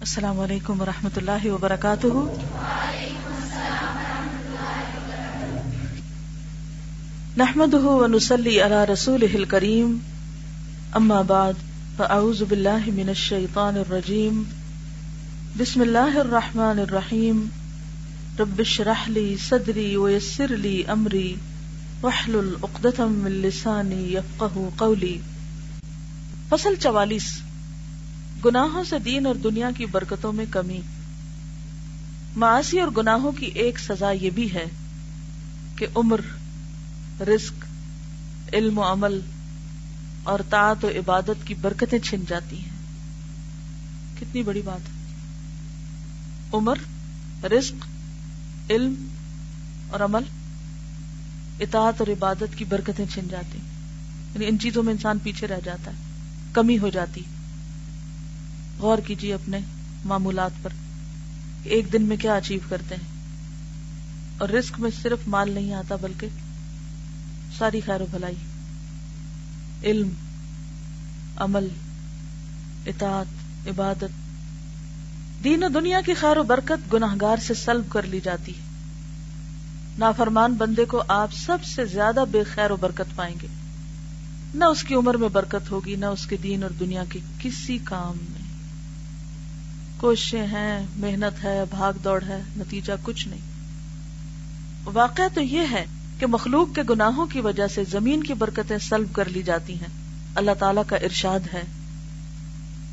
السلام علیکم و رحمۃ اللہ وبرکاتہ۔ نحمد ونسلی علی رسول کریم اما بعد، فاعوذ باللہ من الشیطان الرجیم۔ بسم اللہ الرحمن الرحیم۔ رب اشرح لی صدری ویسر لی امری۔ واحلل عقدۃ من لسانی یفقهوا قولی۔ فصل چوالیس۔ گناہوں سے دین اور دنیا کی برکتوں میں کمی۔ معاشی اور گناہوں کی ایک سزا یہ بھی ہے کہ عمر، رزق، علم و عمل اور طاعت و عبادت کی برکتیں چھن جاتی ہیں۔ کتنی بڑی بات عمر، رزق، علم اور عمل، اطاعت اور عبادت کی برکتیں چھن جاتی۔ یعنی ان چیزوں میں انسان پیچھے رہ جاتا ہے، کمی ہو جاتی۔ غور کیجیے اپنے معمولات پر ایک دن میں کیا اچیو کرتے ہیں۔ اور رسک میں صرف مال نہیں آتا بلکہ ساری خیر و بھلائی، علم، عمل، اطاعت، عبادت۔ دین و دنیا کی خیر و برکت گناہ گار سے سلب کر لی جاتی ہے۔ نافرمان بندے کو آپ سب سے زیادہ بے خیر و برکت پائیں گے۔ نہ اس کی عمر میں برکت ہوگی، نہ اس کے دین اور دنیا کے کسی کام میں۔ کوششیں ہیں، محنت ہے، بھاگ دوڑ ہے، نتیجہ کچھ نہیں۔ واقع تو یہ ہے کہ مخلوق کے گناہوں کی وجہ سے زمین کی برکتیں سلب کر لی جاتی ہیں۔ اللہ تعالیٰ کا ارشاد ہے۔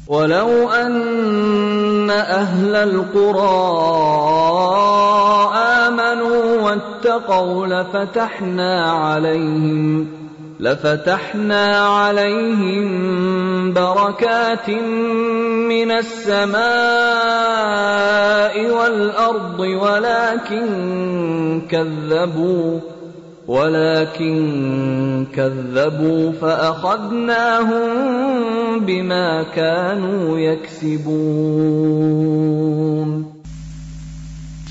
وَلَوْ أَنَّ أَهْلَ الْقُرَىٰ آمَنُوا وَاتَّقَوْا لَفَتَحْنَا عَلَيْهِمْ لفتحنا عليهم بركات من السماء والأرض ولكن كذبوا ولكن كذبوا فأخذناهم بما كانوا يكسبون.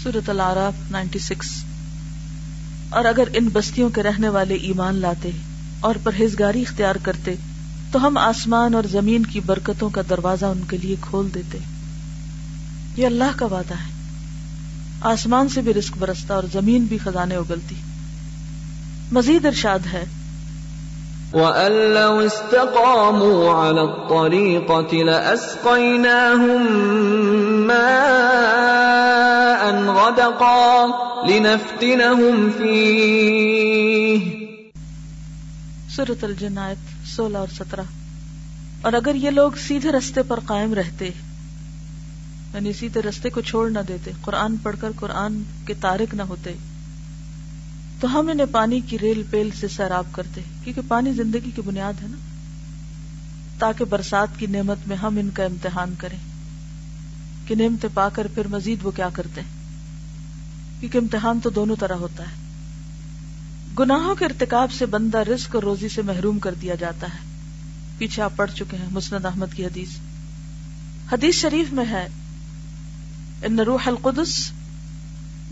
سورة العراف 96 اور اگر ان بستیوں کے رہنے والے ایمان لاتے ہیں اور پرہیزگاری اختیار کرتے تو ہم آسمان اور زمین کی برکتوں کا دروازہ ان کے لیے کھول دیتے۔ یہ اللہ کا وعدہ ہے۔ آسمان سے بھی رزق برستا اور زمین بھی خزانے اگلتی۔ مزید ارشاد ہے۔ وَأَن لَّوْ اسْتَقَامُوا عَلَى الطَّرِيقَةِ لَأَسْقَيْنَاهُم مَّاءً غَدَقًا لِّنَفْتِنَهُمْ فِيهِ سورت الجنایت سولہ اور سترہ۔ اور اگر یہ لوگ سیدھے رستے پر قائم رہتے یعنی سیدھے رستے کو چھوڑ نہ دیتے، قرآن پڑھ کر قرآن کے تارک نہ ہوتے، تو ہم انہیں پانی کی ریل پیل سے سیراب کرتے، کیونکہ پانی زندگی کی بنیاد ہے نا۔ تاکہ برسات کی نعمت میں ہم ان کا امتحان کریں، کہ نعمتیں پا کر پھر مزید وہ کیا کرتے۔ کیونکہ امتحان تو دونوں طرح ہوتا ہے۔ گناہوں کے ارتکاب سے بندہ رزق اور روزی سے محروم کر دیا جاتا ہے۔ پیچھے آپ پڑھ چکے ہیں مسند احمد کی حدیث۔ حدیث شریف میں ہے، ان روح القدس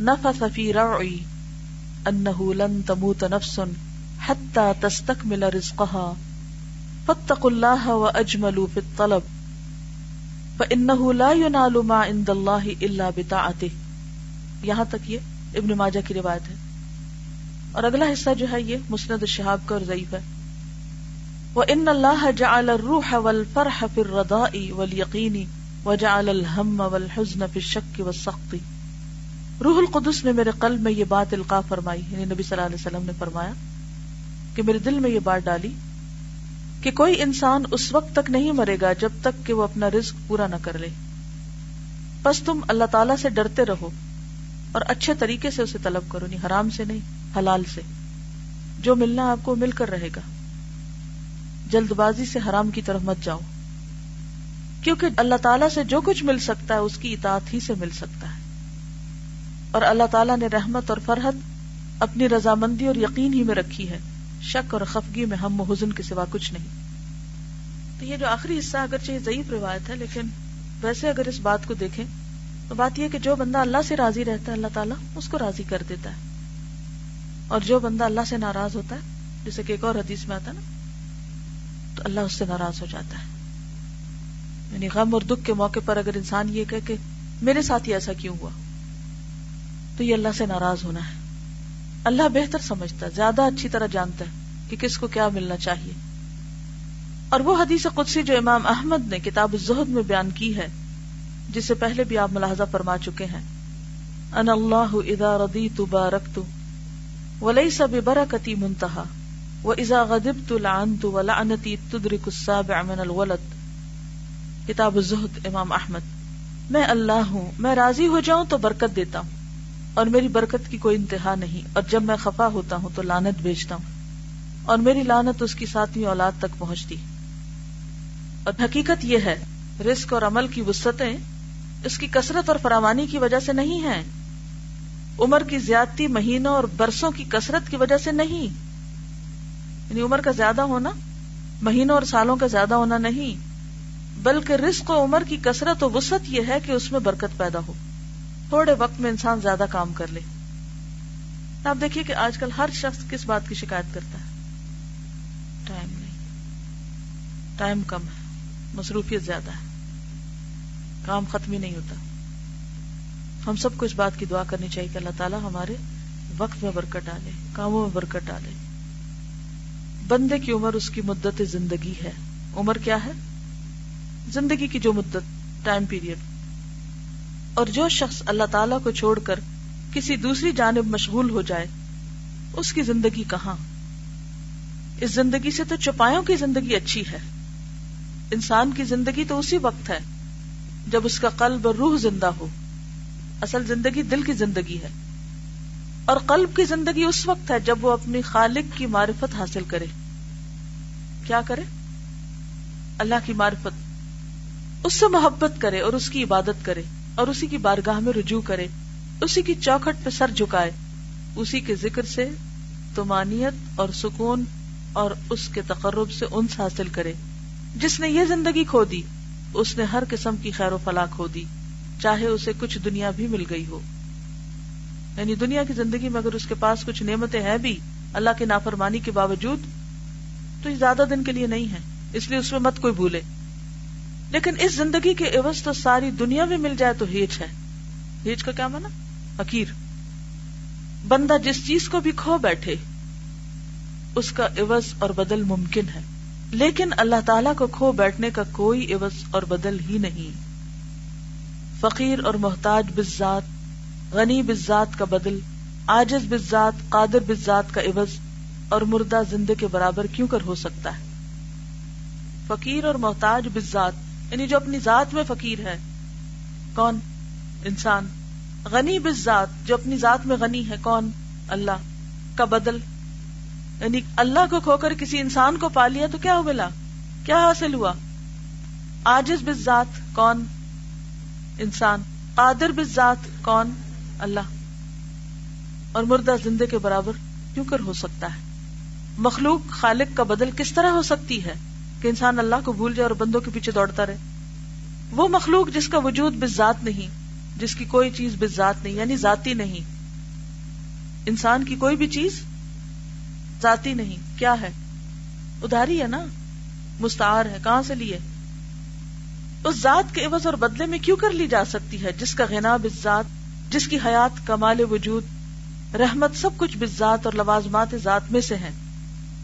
نفث فی رعی انه لن تموت نفس حتى تستكمل رزقها فاتقوا الله واجملوا في الطلب فانه لا ينال ما عند الله الا بطاعته۔ یہاں تک یہ ابن ماجہ کی روایت ہے۔ اور اگلا حصہ جو ہے یہ مسند شہاب کا اور ضعیف ہے۔ وہ ان اللہ جعل الروح والفرح في الرضاء واليقين وجعل الهم والحزن في الشك والسخط۔ روح القدس نے میرے قلب میں یہ بات القا فرمائی یعنی نبی صلی اللہ علیہ وسلم نے فرمایا کہ میرے دل میں یہ بات ڈالی کہ کوئی انسان اس وقت تک نہیں مرے گا جب تک کہ وہ اپنا رزق پورا نہ کر لے۔ بس تم اللہ تعالی سے ڈرتے رہو اور اچھے طریقے سے اسے طلب کرو نہیں حرام سے نہیں۔ حلال سے، جو ملنا آپ کو مل کر رہے گا۔ جلد بازی سے حرام کی طرف مت جاؤ، کیونکہ اللہ تعالیٰ سے جو کچھ مل سکتا ہے، اس کی اطاعت ہی سے مل سکتا ہے۔ اور اللہ تعالیٰ نے رحمت اور فرحت اپنی رضامندی اور یقین ہی میں رکھی ہے۔ شک اور خفگی میں ہم حزن کے سوا کچھ نہیں۔ تو یہ جو آخری حصہ، اگرچہ یہ ضعیف روایت ہے، لیکن ویسے اگر اس بات کو دیکھیں، تو بات یہ کہ جو بندہ اللہ سے راضی رہتا ہے، اللہ تعالیٰ اس کو راضی کر دیتا ہے۔ اور جو بندہ اللہ سے ناراض ہوتا ہے جیسے کہ ایک اور حدیث میں آتا ہے نا، تو اللہ اس سے ناراض ہو جاتا ہے۔ یعنی غم اور دکھ کے موقع پر اگر انسان یہ کہ میرے ساتھ ہی ایسا کیوں ہوا؟ تو یہ اللہ سے ناراض ہونا ہے۔ اللہ بہتر سمجھتا ہے، زیادہ اچھی طرح جانتا ہے کہ کس کو کیا ملنا چاہیے۔ اور وہ حدیث قدسی جو امام احمد نے کتاب الزہد میں بیان کی ہے، جسے پہلے بھی آپ ملاحظہ فرما چکے ہیں۔ ان اللہ اذا ردیت بارکت ولیس ببرکتی منتہا وَإِذَا غَدِبْتُ لَعَنْتُ وَلَعْنَتِي تُدْرِكُ السَّابِعَ مِنَ الْوَلَدِ کتاب الزہد، امام احمد۔ میں اللہ ہوں، میں راضی ہو جاؤں تو برکت دیتا ہوں، اور میری برکت کی کوئی انتہا نہیں، اور جب میں خفا ہوتا ہوں تو لانت بیچتا ہوں، اور میری لانت اس کی ساتویں اولاد تک پہنچتی۔ اور حقیقت یہ ہے، رزق اور عمل کی وسطیں اس کی کثرت اور فراوانی کی وجہ سے نہیں ہے عمر کی زیادتی مہینوں اور برسوں کی کثرت کی وجہ سے نہیں۔ یعنی عمر کا زیادہ ہونا، مہینوں اور سالوں کا زیادہ ہونا نہیں، بلکہ رزق و عمر کی کثرت و وسط یہ ہے کہ اس میں برکت پیدا ہو۔ تھوڑے وقت میں انسان زیادہ کام کر لے۔ آپ دیکھیے کہ آج کل ہر شخص کس بات کی شکایت کرتا ہے؟ ٹائم نہیں۔ ٹائم کم ہے، مصروفیت زیادہ ہے۔ کام ختم ہی نہیں ہوتا۔ ہم سب کو اس بات کی دعا کرنی چاہیے کہ اللہ تعالیٰ ہمارے وقت میں برکت ڈالے، کاموں میں برکت ڈالے۔ بندے کی عمر اس کی مدت زندگی ہے۔ عمر کیا ہے؟ زندگی کی جو مدت ٹائم پیریڈ اور جو شخص اللہ تعالی کو چھوڑ کر کسی دوسری جانب مشغول ہو جائے، اس کی زندگی کہاں؟ اس زندگی سے تو چپایوں کی زندگی اچھی ہے۔ انسان کی زندگی تو اسی وقت ہے جب اس کا قلب اور روح زندہ ہو۔ اصل زندگی دل کی زندگی ہے اور قلب کی زندگی اس وقت ہے جب وہ اپنی خالق کی معرفت حاصل کرے۔ کیا کرے؟ اللہ کی معرفت۔ اس سے محبت کرے اور اس کی عبادت کرے اور اسی کی بارگاہ میں رجوع کرے، اسی کی چوکھٹ پہ سر جھکائے۔ اسی کے ذکر سے تمانیت اور سکون اور اس کے تقرب سے انس حاصل کرے۔ جس نے یہ زندگی کھو دی، اس نے ہر قسم کی خیر و فلاح کھو دی۔ چاہے اسے کچھ دنیا بھی مل گئی ہو۔ یعنی دنیا کی زندگی میں اگر اس کے پاس کچھ نعمتیں ہیں بھی اللہ کی نافرمانی کے باوجود، تو یہ زیادہ دن کے لیے نہیں ہے اس لیے اس میں مت کوئی بھولے۔ لیکن اس زندگی کے عوض تو ساری دنیا میں مل جائے تو ہیچ ہے۔ ہیچ کا کیا مانا حقیر بندہ جس چیز کو بھی کھو بیٹھے، اس کا عوض اور بدل ممکن ہے۔ لیکن اللہ تعالی کو کھو بیٹھنے کا کوئی عوض اور بدل ہی نہیں۔ فقیر اور محتاج بزاد غنی بزاد کا بدل آجز بزاد قادر بزاد کا عوض اور مردہ زندے کے برابر کیوں کر ہو سکتا ہے؟ فقیر اور محتاج بزاد یعنی جو اپنی ذات میں فقیر ہے، کون؟ انسان۔ غنی بس ذات جو اپنی ذات میں غنی ہے، کون؟ اللہ کا بدل۔ یعنی اللہ کو کھو کر کسی انسان کو پا لیا تو کیا ملا؟ کیا حاصل ہوا؟ آجز بس ذات کون؟ انسان قادر بس ذات کون؟ اللہ۔ اور مردہ زندے کے برابر کیوں کر ہو سکتا ہے؟ مخلوق خالق کا بدل کس طرح ہو سکتی ہے کہ انسان اللہ کو بھول جائے اور بندوں کے پیچھے دوڑتا رہے؟ وہ مخلوق جس کا وجود بذات نہیں، جس کی کوئی چیز بذات نہیں یعنی ذاتی نہیں۔ انسان کی کوئی بھی چیز ذاتی نہیں۔ کیا ہے؟ اداری ہے نا؟ مستعار ہے، کہاں سے لیے اس ذات کے عوض اور بدلے میں کیوں کر لی جا سکتی ہے؟ جس کا غنا بذات جس کی حیات، کمال وجود، رحمت سب کچھ بذات اور لوازمات ذات میں سے ہے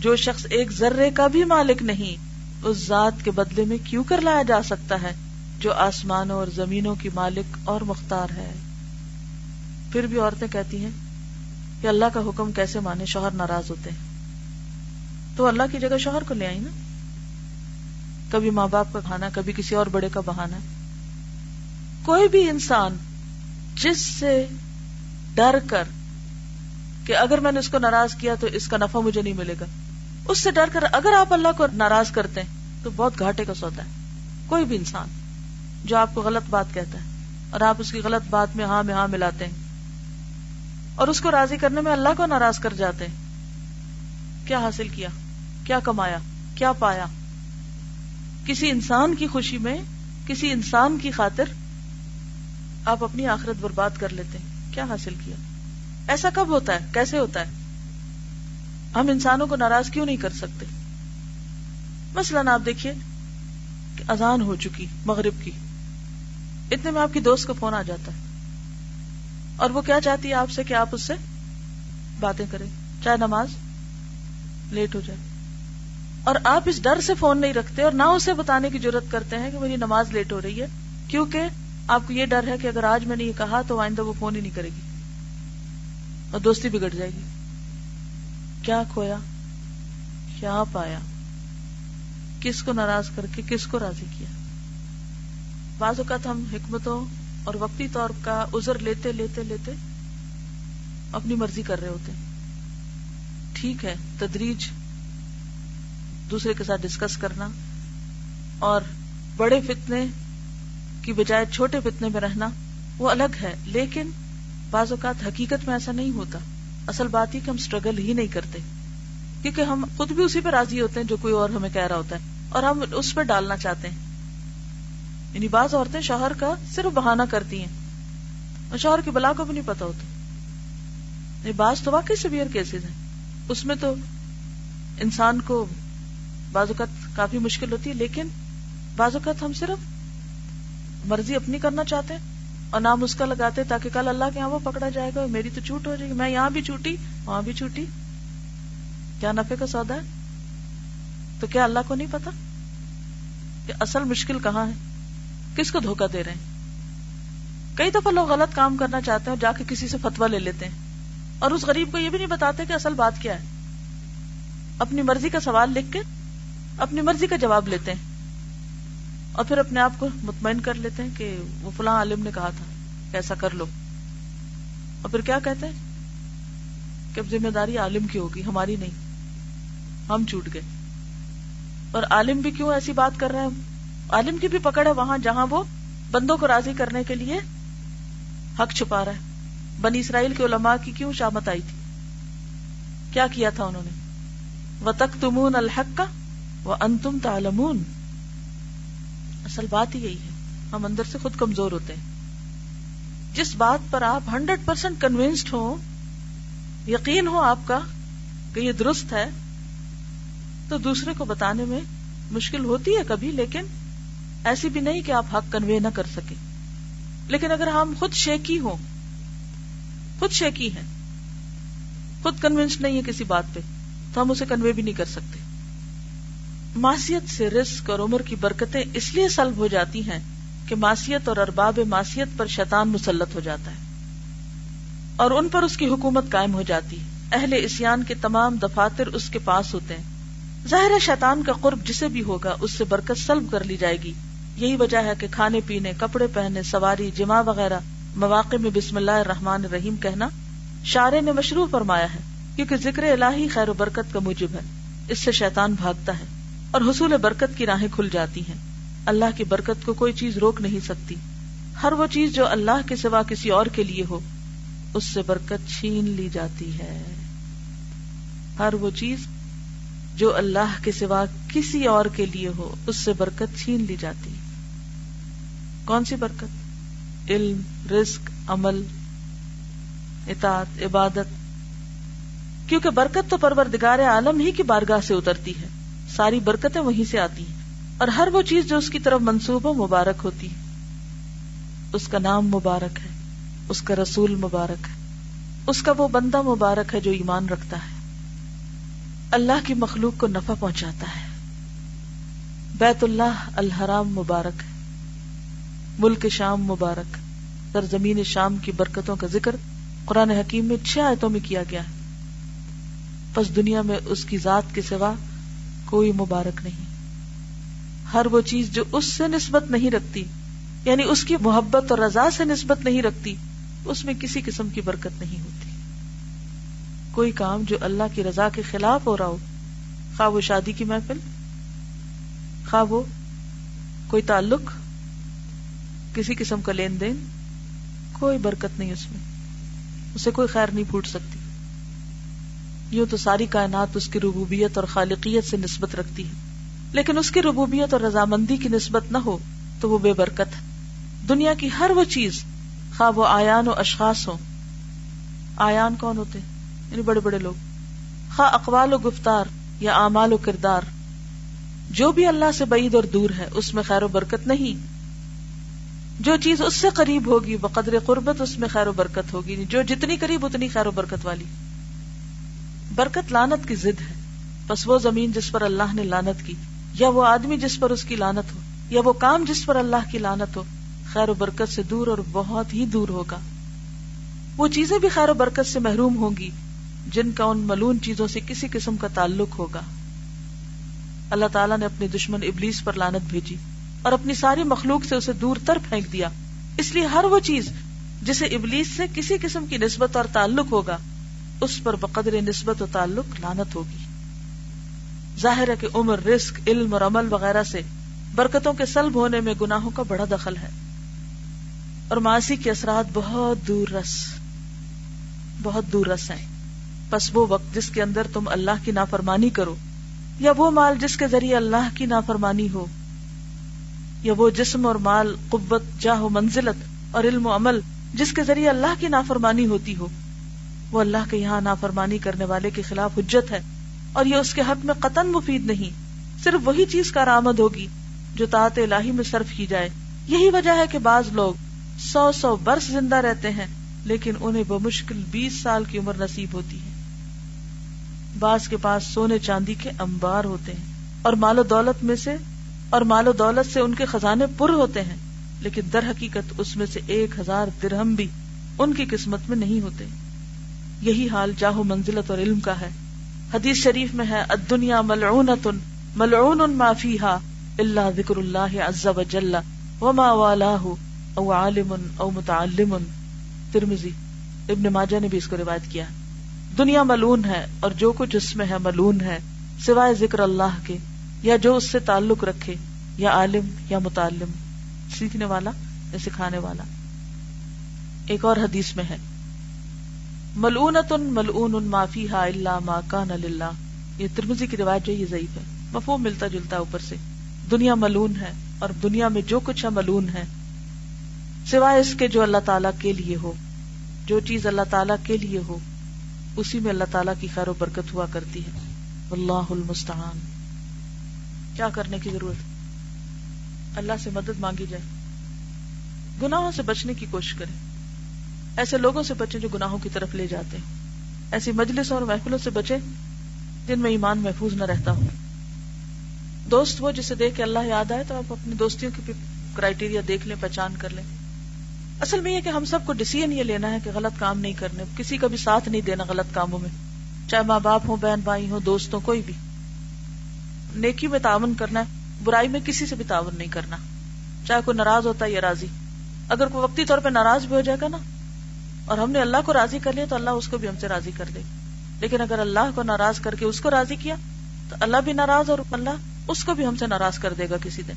جو شخص ایک ذرے کا بھی مالک نہیں، اس ذات کے بدلے میں کیوں کر لایا جا سکتا ہے؟ جو آسمانوں اور زمینوں کی مالک اور مختار ہے۔ پھر بھی عورتیں کہتی ہیں کہ اللہ کا حکم کیسے مانے شوہر ناراض ہوتے ہیں۔ تو اللہ کی جگہ شوہر کو لے آئی نا؟ کبھی ماں باپ کا کھانا، کبھی کسی اور بڑے کا بہانا۔ کوئی بھی انسان جس سے ڈر کر کہ اگر میں نے اس کو ناراض کیا تو اس کا نفع مجھے نہیں ملے گا۔ اس سے ڈر کر اگر آپ اللہ کو ناراض کرتے ہیں تو بہت گھاٹے کا سودا ہے۔ کوئی بھی انسان جو آپ کو غلط بات کہتا ہے اور آپ اس کی غلط بات میں ہاں میں ہاں ملاتے ہیں اور اس کو راضی کرنے میں اللہ کو ناراض کر جاتے ہیں۔ کیا حاصل کیا؟ کیا کمایا؟ کیا پایا؟ کسی انسان کی خوشی میں، کسی انسان کی خاطر آپ اپنی آخرت برباد کر لیتے ہیں۔ کیا حاصل کیا؟ ایسا کب ہوتا ہے؟ کیسے ہوتا ہے؟ ہم انسانوں کو ناراض کیوں نہیں کر سکتے؟ مثلاً آپ دیکھیے کہ اذان ہو چکی مغرب کی۔ اتنے میں آپ کی دوست کا فون آ جاتا ہے۔ اور وہ کیا چاہتی ہے آپ سے کہ آپ اس سے باتیں کریں؟ چاہے نماز لیٹ ہو جائے۔ اور آپ اس ڈر سے فون نہیں رکھتے اور نہ اسے بتانے کی ضرورت کرتے ہیں کہ میری نماز لیٹ ہو رہی ہے، کیونکہ آپ کو یہ ڈر ہے کہ اگر آج میں نے یہ کہا تو آئندہ وہ فون ہی نہیں کرے گی اور دوستی بگڑ جائے گی۔ کیا کھویا؟ کیا پایا؟ کس کو ناراض کر کے کس کو راضی کیا؟ بعض اوقات ہم حکمتوں اور وقتی طور کا عذر لیتے لیتے لیتے اپنی مرضی کر رہے ہوتے ٹھیک ہے، تدریج دوسرے کے ساتھ ڈسکس کرنا اور بڑے فتنے کی بجائے چھوٹے فتنے میں رہنا، وہ الگ ہے، لیکن بعض اوقات حقیقت میں ایسا نہیں ہوتا۔ اصل بات ہی کہ ہم اسٹرگل ہی نہیں کرتے۔ کیونکہ ہم خود بھی اسی پہ راضی ہوتے ہیں جو کوئی اور ہمیں کہہ رہا ہوتا ہے، اور ہم اس پہ ڈالنا چاہتے ہیں۔ یعنی بعض عورتیں شوہر کا صرف بہانا کرتی ہیں، اور شوہر کی بلا کو بھی نہیں پتا ہوتا۔ یعنی بعض تو واقعی سیویئر کیسز ہیں۔ اس میں تو انسان کو بعض اوقات کافی مشکل ہوتی ہے، لیکن بعض اوقات ہم صرف مرضی اپنی کرنا چاہتے ہیں اور نام اس کا لگاتے تاکہ کل اللہ کے یہاں وہ پکڑا جائے گا، میری تو چوٹ ہو جائے گی، میں یہاں بھی چوٹی وہاں بھی چوٹی کیا نفے کا سودا ہے؟ تو کیا اللہ کو نہیں پتا کہ اصل مشکل کہاں ہے؟ کس کو دھوکا دے رہے ہیں؟ کئی دفعہ لوگ غلط کام کرنا چاہتے ہیں اور جا کے کسی سے فتوا لے لیتے ہیں۔ اور اس غریب کو یہ بھی نہیں بتاتے کہ اصل بات کیا ہے۔ اپنی مرضی کا سوال لکھ کے اپنی مرضی کا جواب لیتے ہیں اور پھر اپنے آپ کو مطمئن کر لیتے ہیں کہ وہ فلاں عالم نے کہا تھا کہ ایسا کر لو۔ اور پھر کیا کہتے ہیں؟ کہ اب ذمہ داری عالم کی ہوگی، ہماری نہیں۔ ہم چھوٹ گئے۔ اور عالم بھی کیوں ایسی بات کر رہے ہیں؟ عالم کی بھی پکڑ ہے وہاں جہاں وہ بندوں کو راضی کرنے کے لیے حق چھپا رہا ہے۔ بنی اسرائیل کے علماء کی کیوں شامت آئی تھی؟ کیا کیا تھا انہوں نے؟ و تک تمون الحق کا وہ انتم تالمون اصل بات ہی یہی ہے۔ ہم اندر سے خود کمزور ہوتے ہیں۔ جس بات پر آپ ہنڈریڈ پرسینٹ کنوینسڈ ہو یقین ہو آپ کا کہ یہ درست ہے، تو دوسرے کو بتانے میں مشکل ہوتی ہے کبھی، لیکن ایسی بھی نہیں کہ آپ حق کنوے نہ کر سکیں۔ لیکن اگر ہم خود شیکی ہوں، خود شیکی ہیں، خود کنوینس نہیں ہے کسی بات پہ، تو ہم اسے کنوے بھی نہیں کر سکتے۔ معصیت سے رزق اور عمر کی برکتیں اس لیے سلب ہو جاتی ہیں کہ معصیت اور ارباب معصیت پر شیطان مسلط ہو جاتا ہے۔ اور ان پر اس کی حکومت قائم ہو جاتی۔ اہل اسیان کے تمام دفاتر اس کے پاس ہوتے ہیں۔ ظاہر شیطان کا قرب جسے بھی ہوگا اس سے برکت سلب کر لی جائے گی۔ یہی وجہ ہے کہ کھانے پینے، کپڑے پہنے سواری، جمع وغیرہ مواقع میں بسم اللہ الرحمن الرحیم کہنا شارے نے مشروع فرمایا ہے، کیونکہ ذکر الہی خیر و برکت کا موجب ہے۔ اس سے شیطان بھاگتا ہے۔ اور حصول برکت کی راہیں کھل جاتی ہیں۔ اللہ کی برکت کو کوئی چیز روک نہیں سکتی۔ ہر وہ چیز جو اللہ کے سوا کسی اور کے لیے ہو، اس سے برکت چھین لی جاتی ہے۔ ہر وہ چیز جو اللہ کے سوا کسی اور کے لیے ہو، اس سے برکت چھین لی جاتی ہے۔ کون سی برکت؟ علم، رزق، عمل، اطاعت، عبادت۔ کیونکہ برکت تو پروردگار عالم ہی کی بارگاہ سے اترتی ہے۔ ساری برکتیں وہیں سے آتی ہیں اور ہر وہ چیز جو اس کی طرف منسوب ہو مبارک ہوتی۔ ہے اس کا نام مبارک ہے، اس کا رسول مبارک ہے، اس کا وہ بندہ مبارک ہے جو ایمان رکھتا ہے۔ اللہ کی مخلوق کو نفع پہنچاتا ہے۔ بیت اللہ الحرام مبارک ہے، ملک شام مبارک سرزمین شام کی برکتوں کا ذکر قرآن حکیم میں چھ آیتوں میں کیا گیا ہے۔ بس دنیا میں اس کی ذات کے سوا کوئی مبارک نہیں۔ ہر وہ چیز جو اس سے نسبت نہیں رکھتی یعنی اس کی محبت اور رضا سے نسبت نہیں رکھتی، اس میں کسی قسم کی برکت نہیں ہوتی۔ کوئی کام جو اللہ کی رضا کے خلاف ہو رہا ہو، خواہ وہ شادی کی محفل، خواہ وہ کوئی تعلق، کسی قسم کا لین دین، کوئی برکت نہیں اس میں۔ اسے کوئی خیر نہیں پھوٹ سکتی۔ یوں تو ساری کائنات اس کی ربوبیت اور خالقیت سے نسبت رکھتی ہے۔ لیکن اس کی ربوبیت اور رضامندی کی نسبت نہ ہو تو وہ بے برکت ہے۔ دنیا کی ہر وہ چیز خواہ وہ آیان و اشخاص ہو آیان کون ہوتے یعنی بڑے بڑے لوگ۔ خواہ اقوال و گفتار یا اعمال و کردار۔ جو بھی اللہ سے بعید اور دور ہے، اس میں خیر و برکت نہیں۔ جو چیز اس سے قریب ہوگی بقدر قربت اس میں خیر و برکت ہوگی۔ یعنی جو جتنی قریب، اتنی خیر و برکت والی۔ برکت لانت کی ضد ہے۔ بس وہ زمین جس پر اللہ نے لانت کی، یا وہ آدمی جس پر اس کی لانت ہو، یا وہ کام جس پر اللہ کی لانت ہو، خیر و برکت سے دور اور بہت ہی دور ہوگا۔ وہ چیزیں بھی خیر و برکت سے محروم ہوں گی، جن کا ان ملون چیزوں سے کسی قسم کا تعلق ہوگا۔ اللہ تعالیٰ نے اپنے دشمن ابلیس پر لانت بھیجی اور اپنی ساری مخلوق سے اسے دور تر پھینک دیا۔ اس لیے ہر وہ چیز جسے ابلیس سے کسی قسم کی نسبت اور تعلق ہوگا اس پر بقدر نسبت و تعلق لانت ہوگی۔ ظاہر ہے کہ عمر، رزق، علم اور عمل وغیرہ سے برکتوں کے سلب ہونے میں گناہوں کا بڑا دخل ہے۔ اور معاشی کے اثرات بہت دور رس، بہت دور رس ہیں۔ بس وہ وقت جس کے اندر تم اللہ کی نافرمانی کرو، یا وہ مال جس کے ذریعے اللہ کی نافرمانی ہو، یا وہ جسم اور مال، قوت جاہ و منزلت اور علم و عمل جس کے ذریعے اللہ کی نافرمانی ہوتی ہو۔ وہ اللہ کے یہاں نافرمانی کرنے والے کے خلاف حجت ہے اور یہ اس کے حق میں قطن مفید نہیں، صرف وہی چیز کا آمد ہوگی جو تعت الہی میں صرف کی جائے۔ یہی وجہ ہے کہ بعض لوگ سو سو برس زندہ رہتے ہیں، لیکن انہیں بمشکل بیس سال کی عمر نصیب ہوتی ہے۔ بعض کے پاس سونے چاندی کے انبار ہوتے ہیں اور مال و دولت میں سے، اور مال و دولت سے ان کے خزانے پر ہوتے ہیں، لیکن در حقیقت اس میں سے ایک ہزار درہم بھی ان کی قسمت میں نہیں ہوتے۔ یہی حال جاہو منزلت اور علم کا ہے۔ حدیث شریف میں ہے، الدنیا ملعونت ملعون ما فیہا اللہ ذکر اللہ عز و جل، وما والاہ او عالم او متعلم۔ ترمزی ابن ماجہ نے بھی اس کو روایت کیا دنیا ملون ہے اور جو کچھ اس میں ہے ملون ہے، سوائے ذکر اللہ کے، یا جو اس سے تعلق رکھے، یا عالم یا متعلم، سیکھنے والا یا سکھانے والا۔ ایک اور حدیث میں ہے۔ ملون ملعون معافی ہا اللہ ما کان اللہ یہ ترمزی کی روایت جو یہ ضعیف ہے۔ مفہوم ملتا جلتا اوپر سے۔ دنیا ملون ہے اور دنیا میں جو کچھ ہے ملون ہے۔ سوائے اس کے جو اللہ تعالیٰ کے لیے ہو۔ جو چیز اللہ تعالیٰ کے لیے ہو، اسی میں اللہ تعالیٰ کی خیر و برکت ہوا کرتی ہے۔ اللہ المستعان۔ کیا کرنے کی ضرورت؟ اللہ سے مدد مانگی جائے۔ گناہوں سے بچنے کی کوشش کریں۔ ایسے لوگوں سے بچیں جو گناہوں کی طرف لے جاتے ہیں۔ ایسی مجلس اور محفلوں سے بچیں جن میں ایمان محفوظ نہ رہتا ہو۔ دوست وہ جسے دیکھ کے اللہ یاد آئے تو آپ اپنی دوستیوں کی کرائٹیریا دیکھ لیں، پہچان کر لیں۔ اصل میں یہ کہ ہم سب کو ڈسیزن یہ لینا ہے کہ غلط کام نہیں کرنے، کسی کا بھی ساتھ نہیں دینا غلط کاموں میں۔ چاہے ماں باپ ہوں، بہن بھائی ہوں دوستوں کوئی بھی۔ نیکی میں تعاون کرنا ہے، برائی میں کسی سے بھی تعاون نہیں کرنا۔ چاہے کوئی ناراض ہوتا ہے یا راضی۔ اگر کوئی وقتی طور پہ ناراض بھی ہو جائے گا نا اور ہم نے اللہ کو راضی کر لیا تو اللہ اس کو بھی ہم سے راضی کر دے۔ لیکن اگر اللہ کو ناراض کر کے اس کو راضی کیا، تو اللہ بھی ناراض اور اللہ اس کو بھی ہم سے ناراض کر دے گا کسی دن۔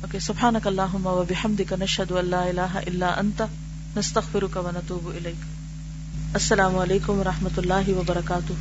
اوکے، سبحانک اللہم و بحمدک، نشہد ان لا الہ الا انت، نستغفرک و نتوب الیک۔ السلام علیکم و رحمۃ اللہ وبرکاتہ۔